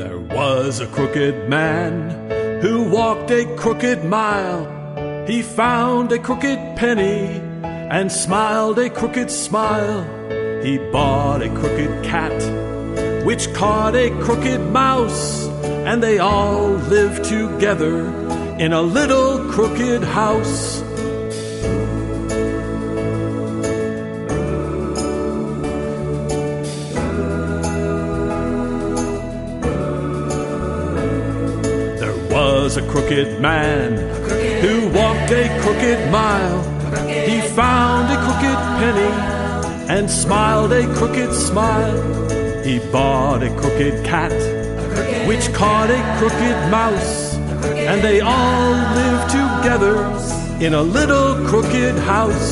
There was a crooked man who walked a crooked mile. He found a crooked penny and smiled a crooked smile. He bought a crooked cat, which caught a crooked mouse, and they all lived together in a little crooked house. Was a crooked man who walked a crooked mile. He found a crooked penny and smiled a crooked smile. He bought a crooked cat, which caught a crooked mouse, and they all lived together in a little crooked house.